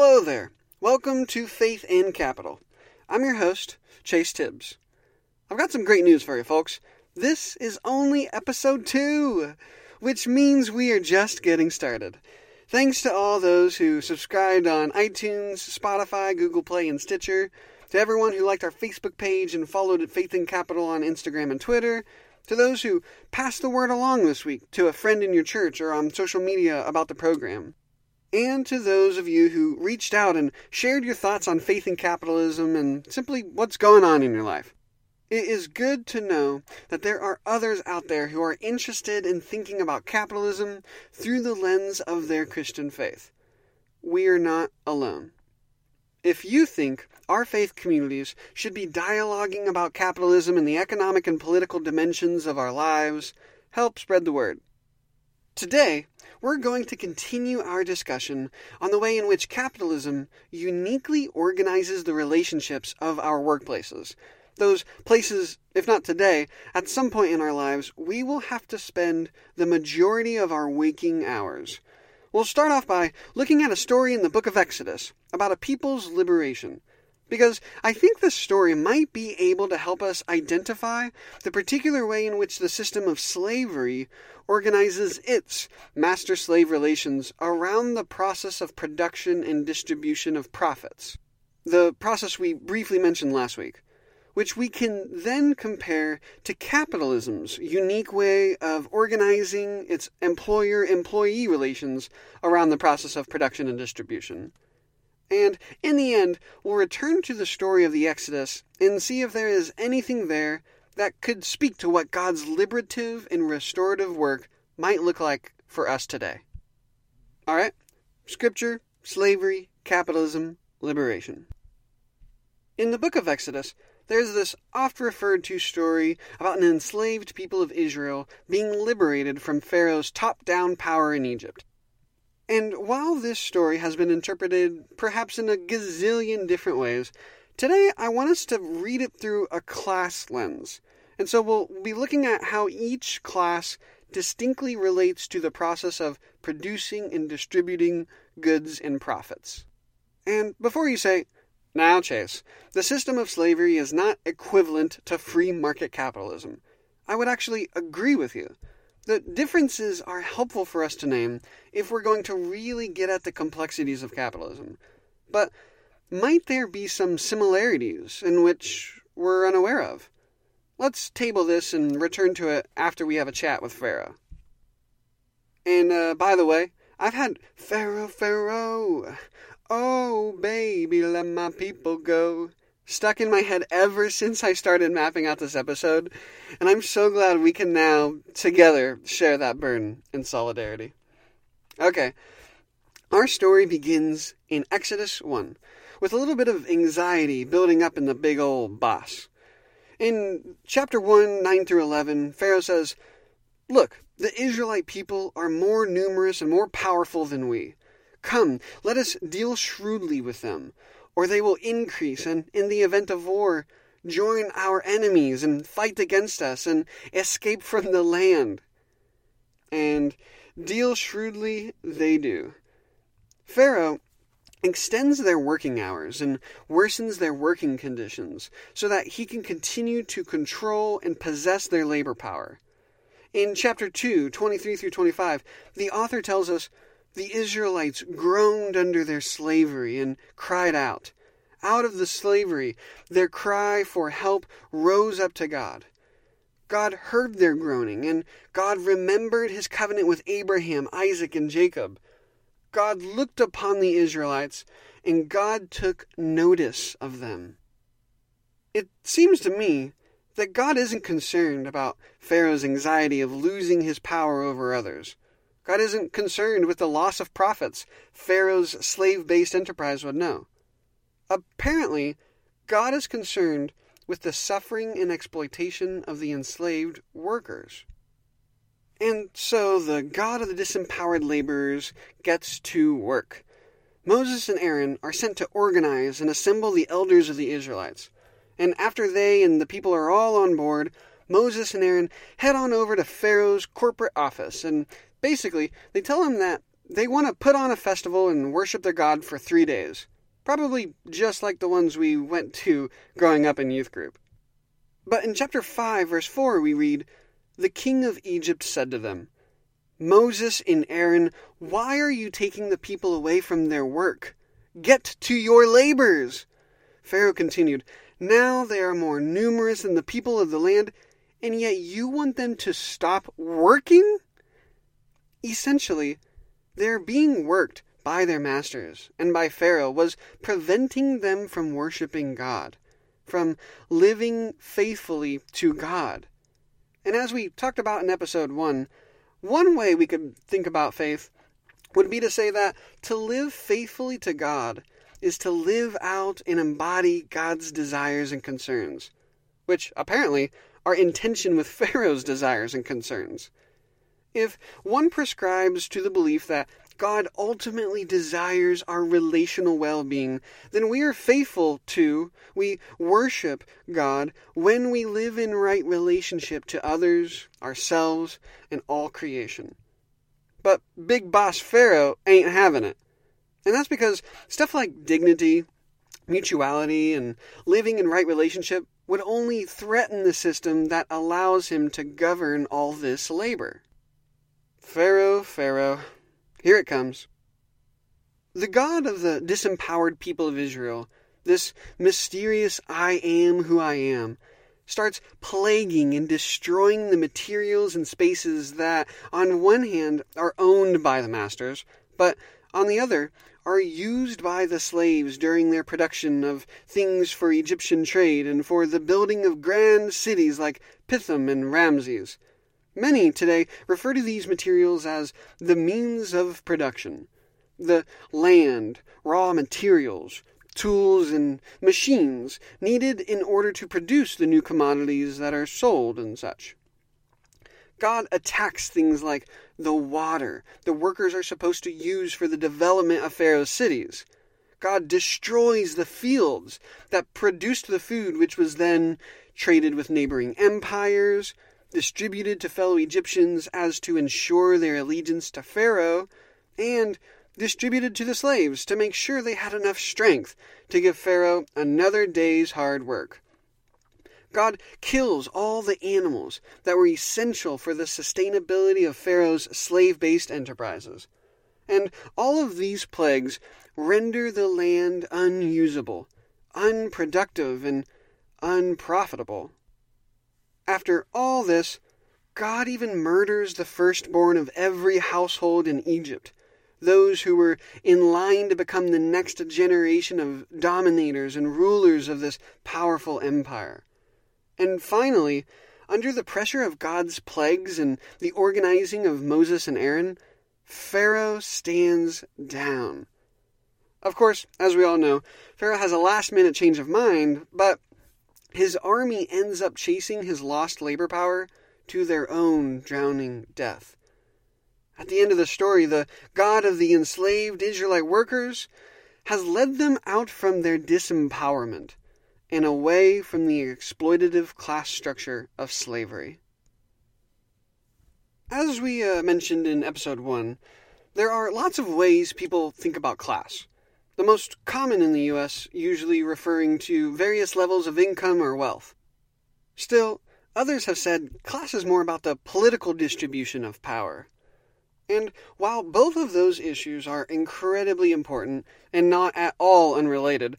Hello there. Welcome to Faith in Capital. I'm your host, Chase Tibbs. I've got some great news for you, folks. This is only episode two, which means we are just getting started. Thanks to all those who subscribed on iTunes, Spotify, Google Play, and Stitcher, to everyone who liked our Facebook page and followed at Faith in Capital on Instagram and Twitter, to those who passed the word along this week to a friend in your church or on social media about the program and to those of you who reached out and shared your thoughts on faith and capitalism and simply what's going on in your life. It is good to know that there are others out there who are interested in thinking about capitalism through the lens of their Christian faith. We are not alone. If you think our faith communities should be dialoguing about capitalism and the economic and political dimensions of our lives, help spread the word. Today, we're going to continue our discussion on the way in which capitalism uniquely organizes the relationships of our workplaces. Those places, if not today, at some point in our lives, we will have to spend the majority of our waking hours. We'll start off by looking at a story in the book of Exodus about a people's liberation because I think this story might be able to help us identify the particular way in which the system of slavery organizes its master slave relations around the process of production and distribution of profits. The process we briefly mentioned last week, which we can then compare to capitalism's unique way of organizing its employer employee relations around the process of production and distribution. And in the end, we'll return to the story of the Exodus and see if there is anything there that could speak to what God's liberative and restorative work might look like for us today. All right? Scripture, slavery, capitalism, liberation. In the book of Exodus, there's this oft referred to story about an enslaved people of Israel being liberated from Pharaoh's top down power in Egypt. And while this story has been interpreted perhaps in a gazillion different ways, today I want us to read it through a class lens. And so we'll be looking at how each class distinctly relates to the process of producing and distributing goods and profits. And before you say, now, Chase, the system of slavery is not equivalent to free market capitalism, I would actually agree with you. The differences are helpful for us to name if we're going to really get at the complexities of capitalism. But might there be some similarities in which we're unaware of? Let's table this and return to it after we have a chat with Pharaoh. And uh, by the way, I've had Pharaoh, Pharaoh, oh baby, let my people go stuck in my head ever since I started mapping out this episode, and I'm so glad we can now together share that burden in solidarity. Okay, our story begins in Exodus 1 with a little bit of anxiety building up in the big old boss. In chapter 1, 9 through 11, Pharaoh says, Look, the Israelite people are more numerous and more powerful than we. Come, let us deal shrewdly with them or they will increase, and in the event of war, join our enemies and fight against us and escape from the land. And deal shrewdly they do. Pharaoh extends their working hours and worsens their working conditions so that he can continue to control and possess their labor power. In chapter 2, 23 through 25, the author tells us the Israelites groaned under their slavery and cried out. Out of the slavery, their cry for help rose up to God. God heard their groaning, and God remembered his covenant with Abraham, Isaac, and Jacob. God looked upon the Israelites, and God took notice of them. It seems to me that God isn't concerned about Pharaoh's anxiety of losing his power over others. God isn't concerned with the loss of profits Pharaoh's slave based enterprise would know. Apparently, God is concerned with the suffering and exploitation of the enslaved workers. And so the God of the disempowered laborers gets to work. Moses and Aaron are sent to organize and assemble the elders of the Israelites. And after they and the people are all on board, Moses and Aaron head on over to Pharaoh's corporate office and basically they tell him that they want to put on a festival and worship their god for three days. Probably just like the ones we went to growing up in youth group. But in chapter 5, verse 4, we read The king of Egypt said to them, Moses and Aaron, why are you taking the people away from their work? Get to your labors. Pharaoh continued, Now they are more numerous than the people of the land, and yet you want them to stop working? Essentially, their being worked by their masters and by Pharaoh was preventing them from worshiping God, from living faithfully to God. And as we talked about in episode 1, one way we could think about faith would be to say that to live faithfully to God is to live out and embody God's desires and concerns, which apparently are in tension with Pharaoh's desires and concerns. If one prescribes to the belief that God ultimately desires our relational well being, then we are faithful to, we worship God when we live in right relationship to others, ourselves, and all creation. But Big Boss Pharaoh ain't having it. And that's because stuff like dignity, mutuality, and living in right relationship would only threaten the system that allows him to govern all this labor. Pharaoh, Pharaoh, here it comes. The God of the disempowered people of Israel, this mysterious I am who I am, starts plaguing and destroying the materials and spaces that, on one hand, are owned by the masters, but on the other, are used by the slaves during their production of things for Egyptian trade and for the building of grand cities like Pithom and Ramses. Many today refer to these materials as the means of production. The land, raw materials, tools, and machines needed in order to produce the new commodities that are sold and such. God attacks things like the water the workers are supposed to use for the development of Pharaoh's cities. God destroys the fields that produced the food which was then traded with neighboring empires, distributed to fellow Egyptians as to ensure their allegiance to Pharaoh, and distributed to the slaves to make sure they had enough strength to give Pharaoh another day's hard work. God kills all the animals that were essential for the sustainability of Pharaoh's slave based enterprises. And all of these plagues render the land unusable, unproductive, and unprofitable. After all this, God even murders the firstborn of every household in Egypt, those who were in line to become the next generation of dominators and rulers of this powerful empire. And finally, under the pressure of God's plagues and the organizing of Moses and Aaron, Pharaoh stands down. Of course, as we all know, Pharaoh has a last minute change of mind, but his army ends up chasing his lost labor power to their own drowning death. At the end of the story, the God of the enslaved Israelite workers has led them out from their disempowerment and away from the exploitative class structure of slavery. As we uh, mentioned in episode 1, there are lots of ways people think about class the most common in the US usually referring to various levels of income or wealth. Still, others have said class is more about the political distribution of power. And while both of those issues are incredibly important and not at all unrelated,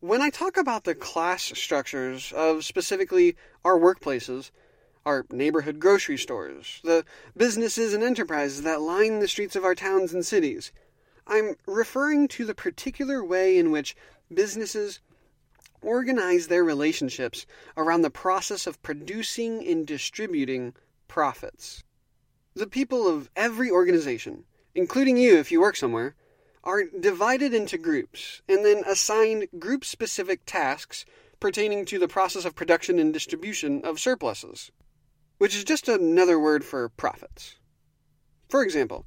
when I talk about the class structures of specifically our workplaces, our neighborhood grocery stores, the businesses and enterprises that line the streets of our towns and cities, I'm referring to the particular way in which businesses organize their relationships around the process of producing and distributing profits. The people of every organization, including you if you work somewhere, are divided into groups and then assigned group specific tasks pertaining to the process of production and distribution of surpluses, which is just another word for profits. For example,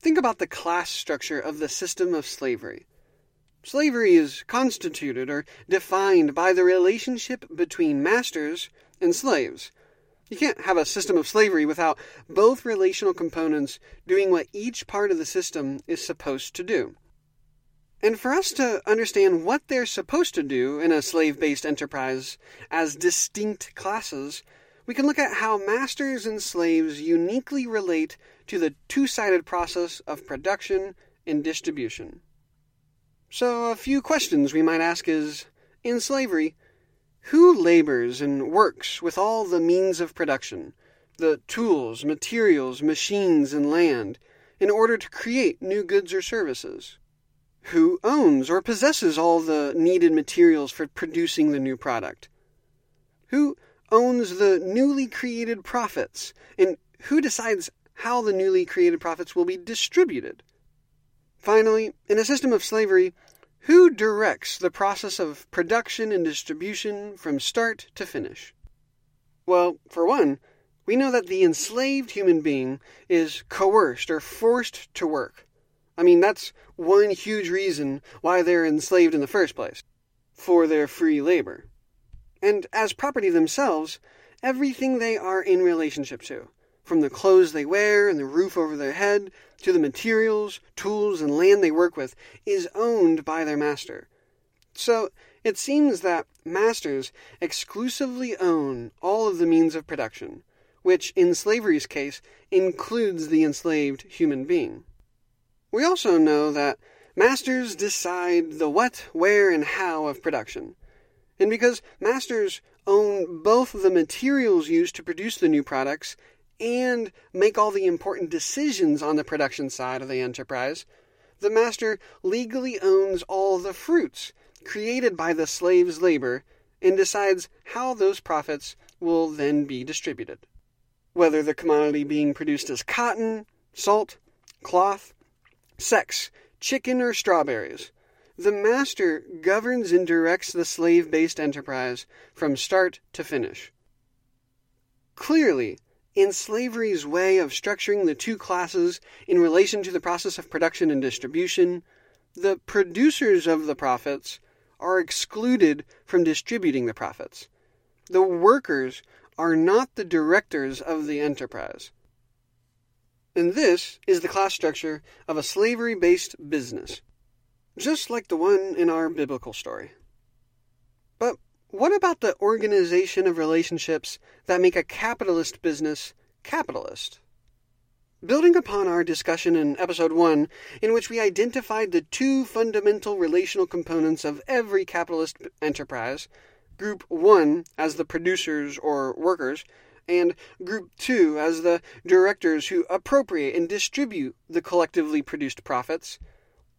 Think about the class structure of the system of slavery. Slavery is constituted or defined by the relationship between masters and slaves. You can't have a system of slavery without both relational components doing what each part of the system is supposed to do. And for us to understand what they're supposed to do in a slave based enterprise as distinct classes, we can look at how masters and slaves uniquely relate to the two sided process of production and distribution. So, a few questions we might ask is In slavery, who labors and works with all the means of production, the tools, materials, machines, and land, in order to create new goods or services? Who owns or possesses all the needed materials for producing the new product? Who owns the newly created profits? And who decides how the newly created profits will be distributed? Finally, in a system of slavery, who directs the process of production and distribution from start to finish? Well, for one, we know that the enslaved human being is coerced or forced to work. I mean, that's one huge reason why they're enslaved in the first place for their free labor. And as property themselves, everything they are in relationship to, from the clothes they wear and the roof over their head to the materials, tools, and land they work with, is owned by their master. So it seems that masters exclusively own all of the means of production, which in slavery's case includes the enslaved human being. We also know that masters decide the what, where, and how of production. And because masters own both the materials used to produce the new products and make all the important decisions on the production side of the enterprise, the master legally owns all the fruits created by the slave's labor and decides how those profits will then be distributed. Whether the commodity being produced is cotton, salt, cloth, sex, chicken, or strawberries, the master governs and directs the slave based enterprise from start to finish. Clearly, in slavery's way of structuring the two classes in relation to the process of production and distribution, the producers of the profits are excluded from distributing the profits. The workers are not the directors of the enterprise. And this is the class structure of a slavery based business, just like the one in our biblical story. But what about the organization of relationships that make a capitalist business capitalist? Building upon our discussion in episode 1, in which we identified the two fundamental relational components of every capitalist enterprise, Group 1 as the producers or workers, and Group 2 as the directors who appropriate and distribute the collectively produced profits,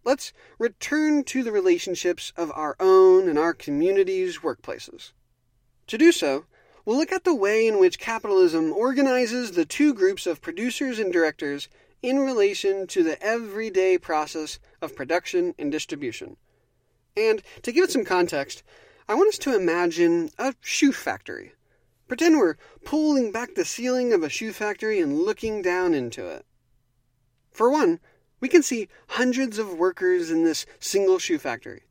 let's return to the relationships of our own and our community's workplaces. To do so, we'll look at the way in which capitalism organizes the two groups of producers and directors in relation to the everyday process of production and distribution. And to give it some context, I want us to imagine a shoe factory. Pretend we're pulling back the ceiling of a shoe factory and looking down into it. For one, we can see hundreds of workers in this single shoe factory.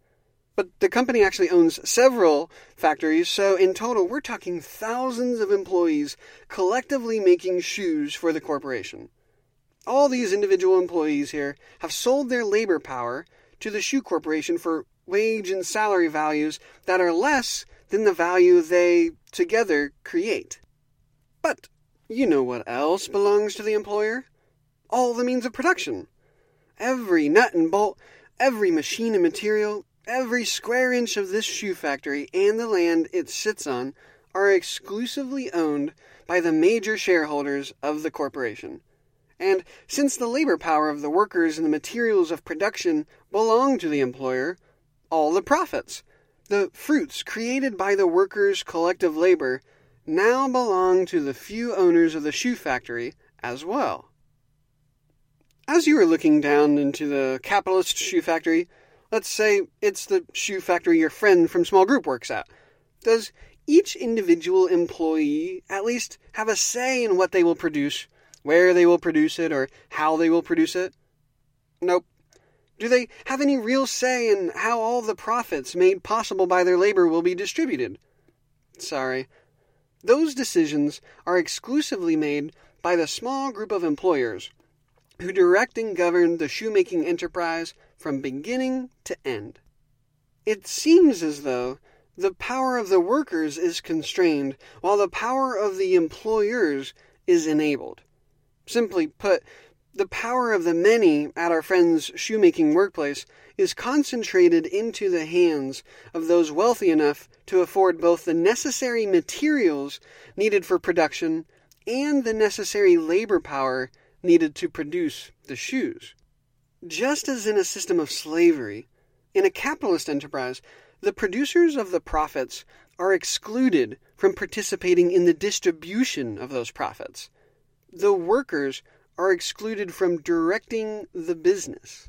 But the company actually owns several factories, so in total, we're talking thousands of employees collectively making shoes for the corporation. All these individual employees here have sold their labor power to the shoe corporation for wage and salary values that are less than the value they together create. But you know what else belongs to the employer? All the means of production. Every nut and bolt, every machine and material, every square inch of this shoe factory and the land it sits on are exclusively owned by the major shareholders of the corporation. And since the labor power of the workers and the materials of production belong to the employer, all the profits, the fruits created by the workers' collective labor, now belong to the few owners of the shoe factory as well. As you are looking down into the capitalist shoe factory, let's say it's the shoe factory your friend from small group works at, does each individual employee at least have a say in what they will produce, where they will produce it, or how they will produce it? Nope. Do they have any real say in how all the profits made possible by their labor will be distributed? Sorry. those decisions are exclusively made by the small group of employers who direct and govern the shoemaking enterprise from beginning to end. It seems as though the power of the workers is constrained while the power of the employers is enabled. Simply put, the power of the many at our friend's shoemaking workplace is concentrated into the hands of those wealthy enough to afford both the necessary materials needed for production and the necessary labor power needed to produce the shoes. Just as in a system of slavery, in a capitalist enterprise, the producers of the profits are excluded from participating in the distribution of those profits. The workers are excluded from directing the business.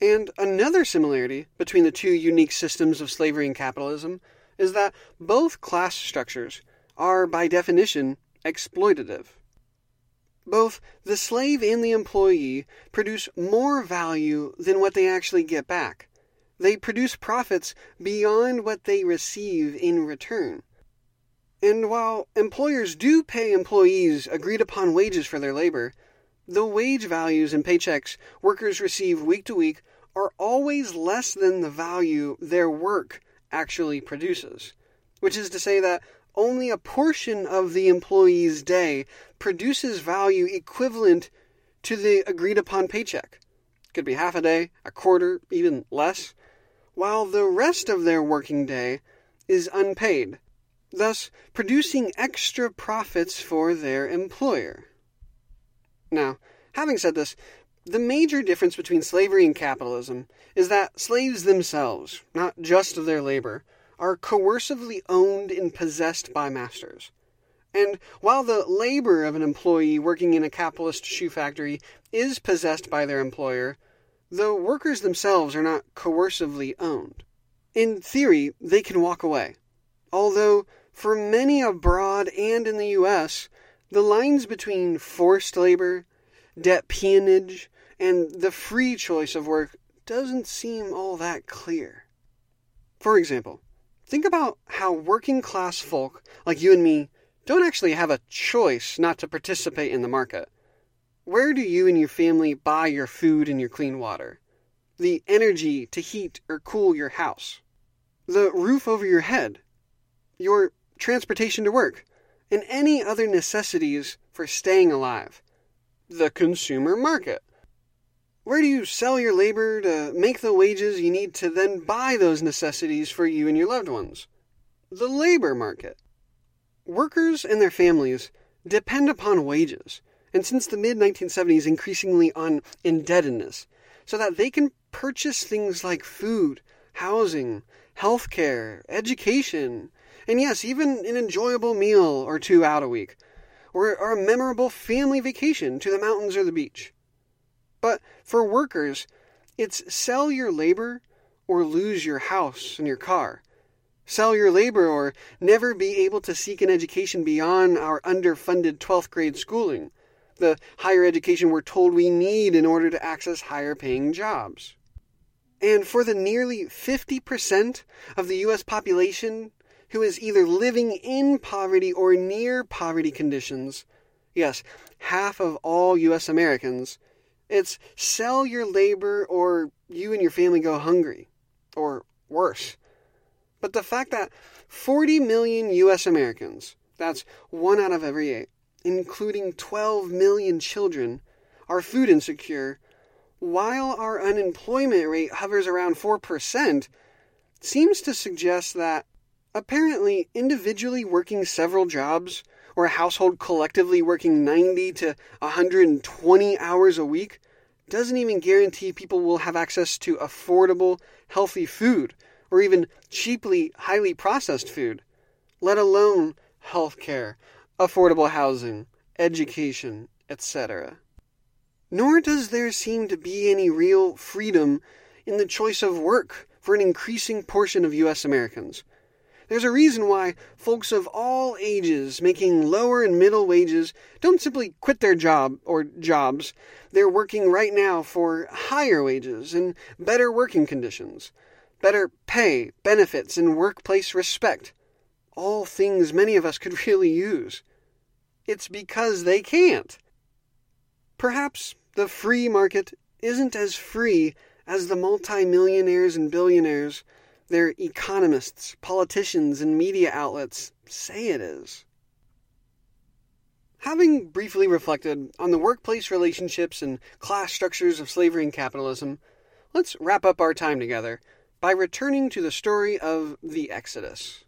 And another similarity between the two unique systems of slavery and capitalism is that both class structures are, by definition, exploitative. Both the slave and the employee produce more value than what they actually get back. They produce profits beyond what they receive in return. And while employers do pay employees agreed upon wages for their labor, the wage values and paychecks workers receive week to week are always less than the value their work actually produces. Which is to say that only a portion of the employee's day produces value equivalent to the agreed upon paycheck. Could be half a day, a quarter, even less, while the rest of their working day is unpaid, thus producing extra profits for their employer. Now, having said this, the major difference between slavery and capitalism is that slaves themselves, not just their labor, are coercively owned and possessed by masters. And while the labor of an employee working in a capitalist shoe factory is possessed by their employer, the workers themselves are not coercively owned. In theory, they can walk away. Although, for many abroad and in the U.S., the lines between forced labor, debt peonage, and the free choice of work doesn't seem all that clear. For example, think about how working class folk like you and me don't actually have a choice not to participate in the market. Where do you and your family buy your food and your clean water? The energy to heat or cool your house? The roof over your head? Your transportation to work? and any other necessities for staying alive. The consumer market. Where do you sell your labor to make the wages you need to then buy those necessities for you and your loved ones? The labor market. Workers and their families depend upon wages, and since the mid 1970s, increasingly on indebtedness, so that they can purchase things like food, housing, healthcare, education, and yes, even an enjoyable meal or two out a week, or, or a memorable family vacation to the mountains or the beach. But for workers, it's sell your labor or lose your house and your car. Sell your labor or never be able to seek an education beyond our underfunded 12th grade schooling, the higher education we're told we need in order to access higher paying jobs. And for the nearly 50% of the US population who is either living in poverty or near poverty conditions, yes, half of all U.S. Americans, it's sell your labor or you and your family go hungry. Or worse. But the fact that 40 million U.S. Americans, that's one out of every eight, including 12 million children, are food insecure, while our unemployment rate hovers around 4%, seems to suggest that Apparently, individually working several jobs, or a household collectively working 90 to 120 hours a week, doesn't even guarantee people will have access to affordable, healthy food, or even cheaply, highly processed food, let alone health care, affordable housing, education, etc. Nor does there seem to be any real freedom in the choice of work for an increasing portion of U.S. Americans. There's a reason why folks of all ages making lower and middle wages don't simply quit their job or jobs. They're working right now for higher wages and better working conditions, better pay, benefits, and workplace respect. all things many of us could really use. It's because they can't. Perhaps the free market isn't as free as the multimillionaires and billionaires, their economists, politicians, and media outlets say it is. Having briefly reflected on the workplace relationships and class structures of slavery and capitalism, let's wrap up our time together by returning to the story of the Exodus.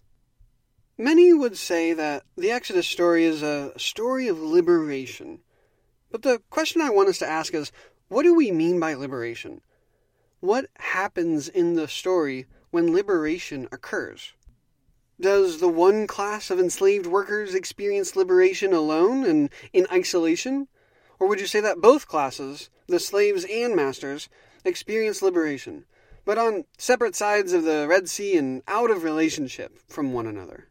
Many would say that the Exodus story is a story of liberation. But the question I want us to ask is what do we mean by liberation? What happens in the story when liberation occurs? Does the one class of enslaved workers experience liberation alone and in isolation? Or would you say that both classes, the slaves and masters, experience liberation, but on separate sides of the Red Sea and out of relationship from one another?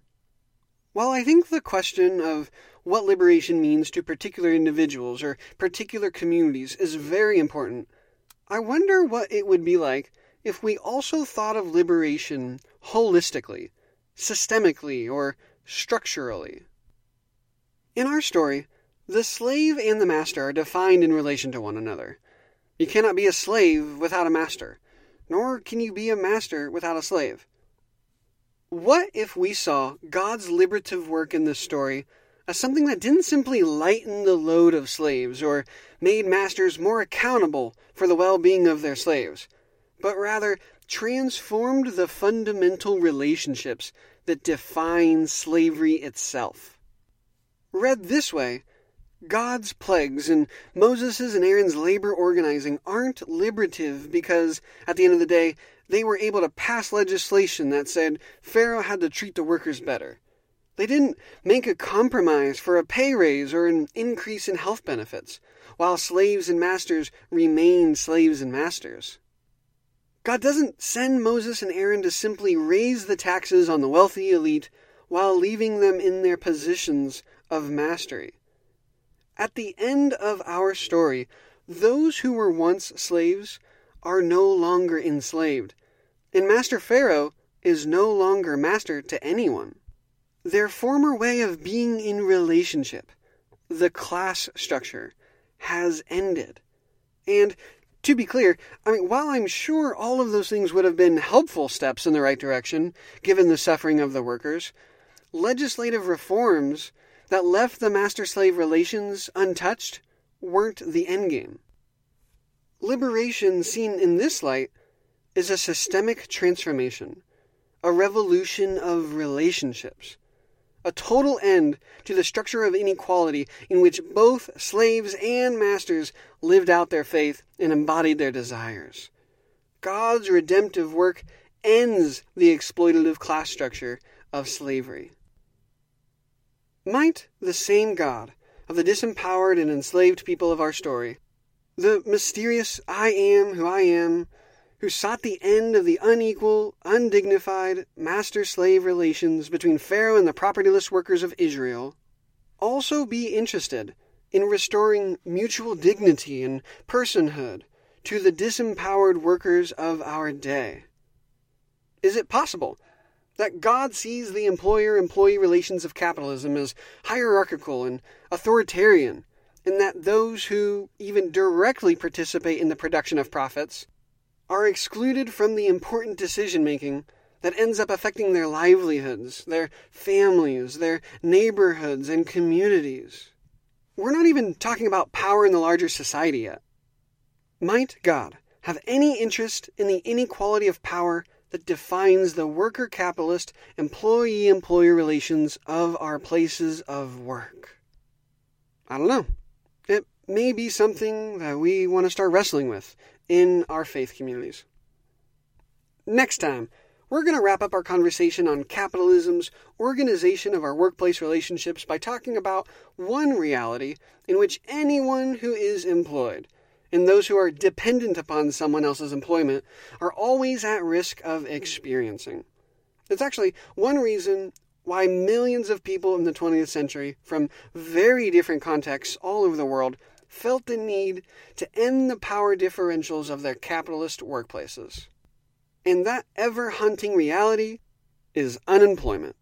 While I think the question of what liberation means to particular individuals or particular communities is very important, I wonder what it would be like if we also thought of liberation holistically systemically, or structurally. In our story, the slave and the master are defined in relation to one another. You cannot be a slave without a master, nor can you be a master without a slave. What if we saw God's liberative work in this story as something that didn't simply lighten the load of slaves or made masters more accountable for the well being of their slaves, but rather transformed the fundamental relationships that define slavery itself. Read this way, God's plagues and Moses' and Aaron's labor organizing aren't liberative because, at the end of the day, they were able to pass legislation that said Pharaoh had to treat the workers better. They didn't make a compromise for a pay raise or an increase in health benefits, while slaves and masters remained slaves and masters. God doesn't send Moses and Aaron to simply raise the taxes on the wealthy elite while leaving them in their positions of mastery. At the end of our story, those who were once slaves are no longer enslaved, and Master Pharaoh is no longer master to anyone. Their former way of being in relationship, the class structure, has ended. And to be clear, I mean, while I'm sure all of those things would have been helpful steps in the right direction, given the suffering of the workers, legislative reforms that left the master slave relations untouched weren't the endgame. Liberation, seen in this light, is a systemic transformation, a revolution of relationships a total end to the structure of inequality in which both slaves and masters lived out their faith and embodied their desires. God's redemptive work ends the exploitative class structure of slavery. Might the same God of the disempowered and enslaved people of our story, the mysterious I am who I am, who sought the end of the unequal, undignified master slave relations between Pharaoh and the propertyless workers of Israel, also be interested in restoring mutual dignity and personhood to the disempowered workers of our day? Is it possible that God sees the employer employee relations of capitalism as hierarchical and authoritarian, and that those who even directly participate in the production of profits are excluded from the important decision making that ends up affecting their livelihoods, their families, their neighborhoods, and communities. We're not even talking about power in the larger society yet. Might God have any interest in the inequality of power that defines the worker capitalist employee employer relations of our places of work? I don't know. It may be something that we want to start wrestling with in our faith communities. Next time, we're going to wrap up our conversation on capitalism's organization of our workplace relationships by talking about one reality in which anyone who is employed and those who are dependent upon someone else's employment are always at risk of experiencing. It's actually one reason why millions of people in the 20th century from very different contexts all over the world felt the need to end the power differentials of their capitalist workplaces. And that ever hunting reality is unemployment.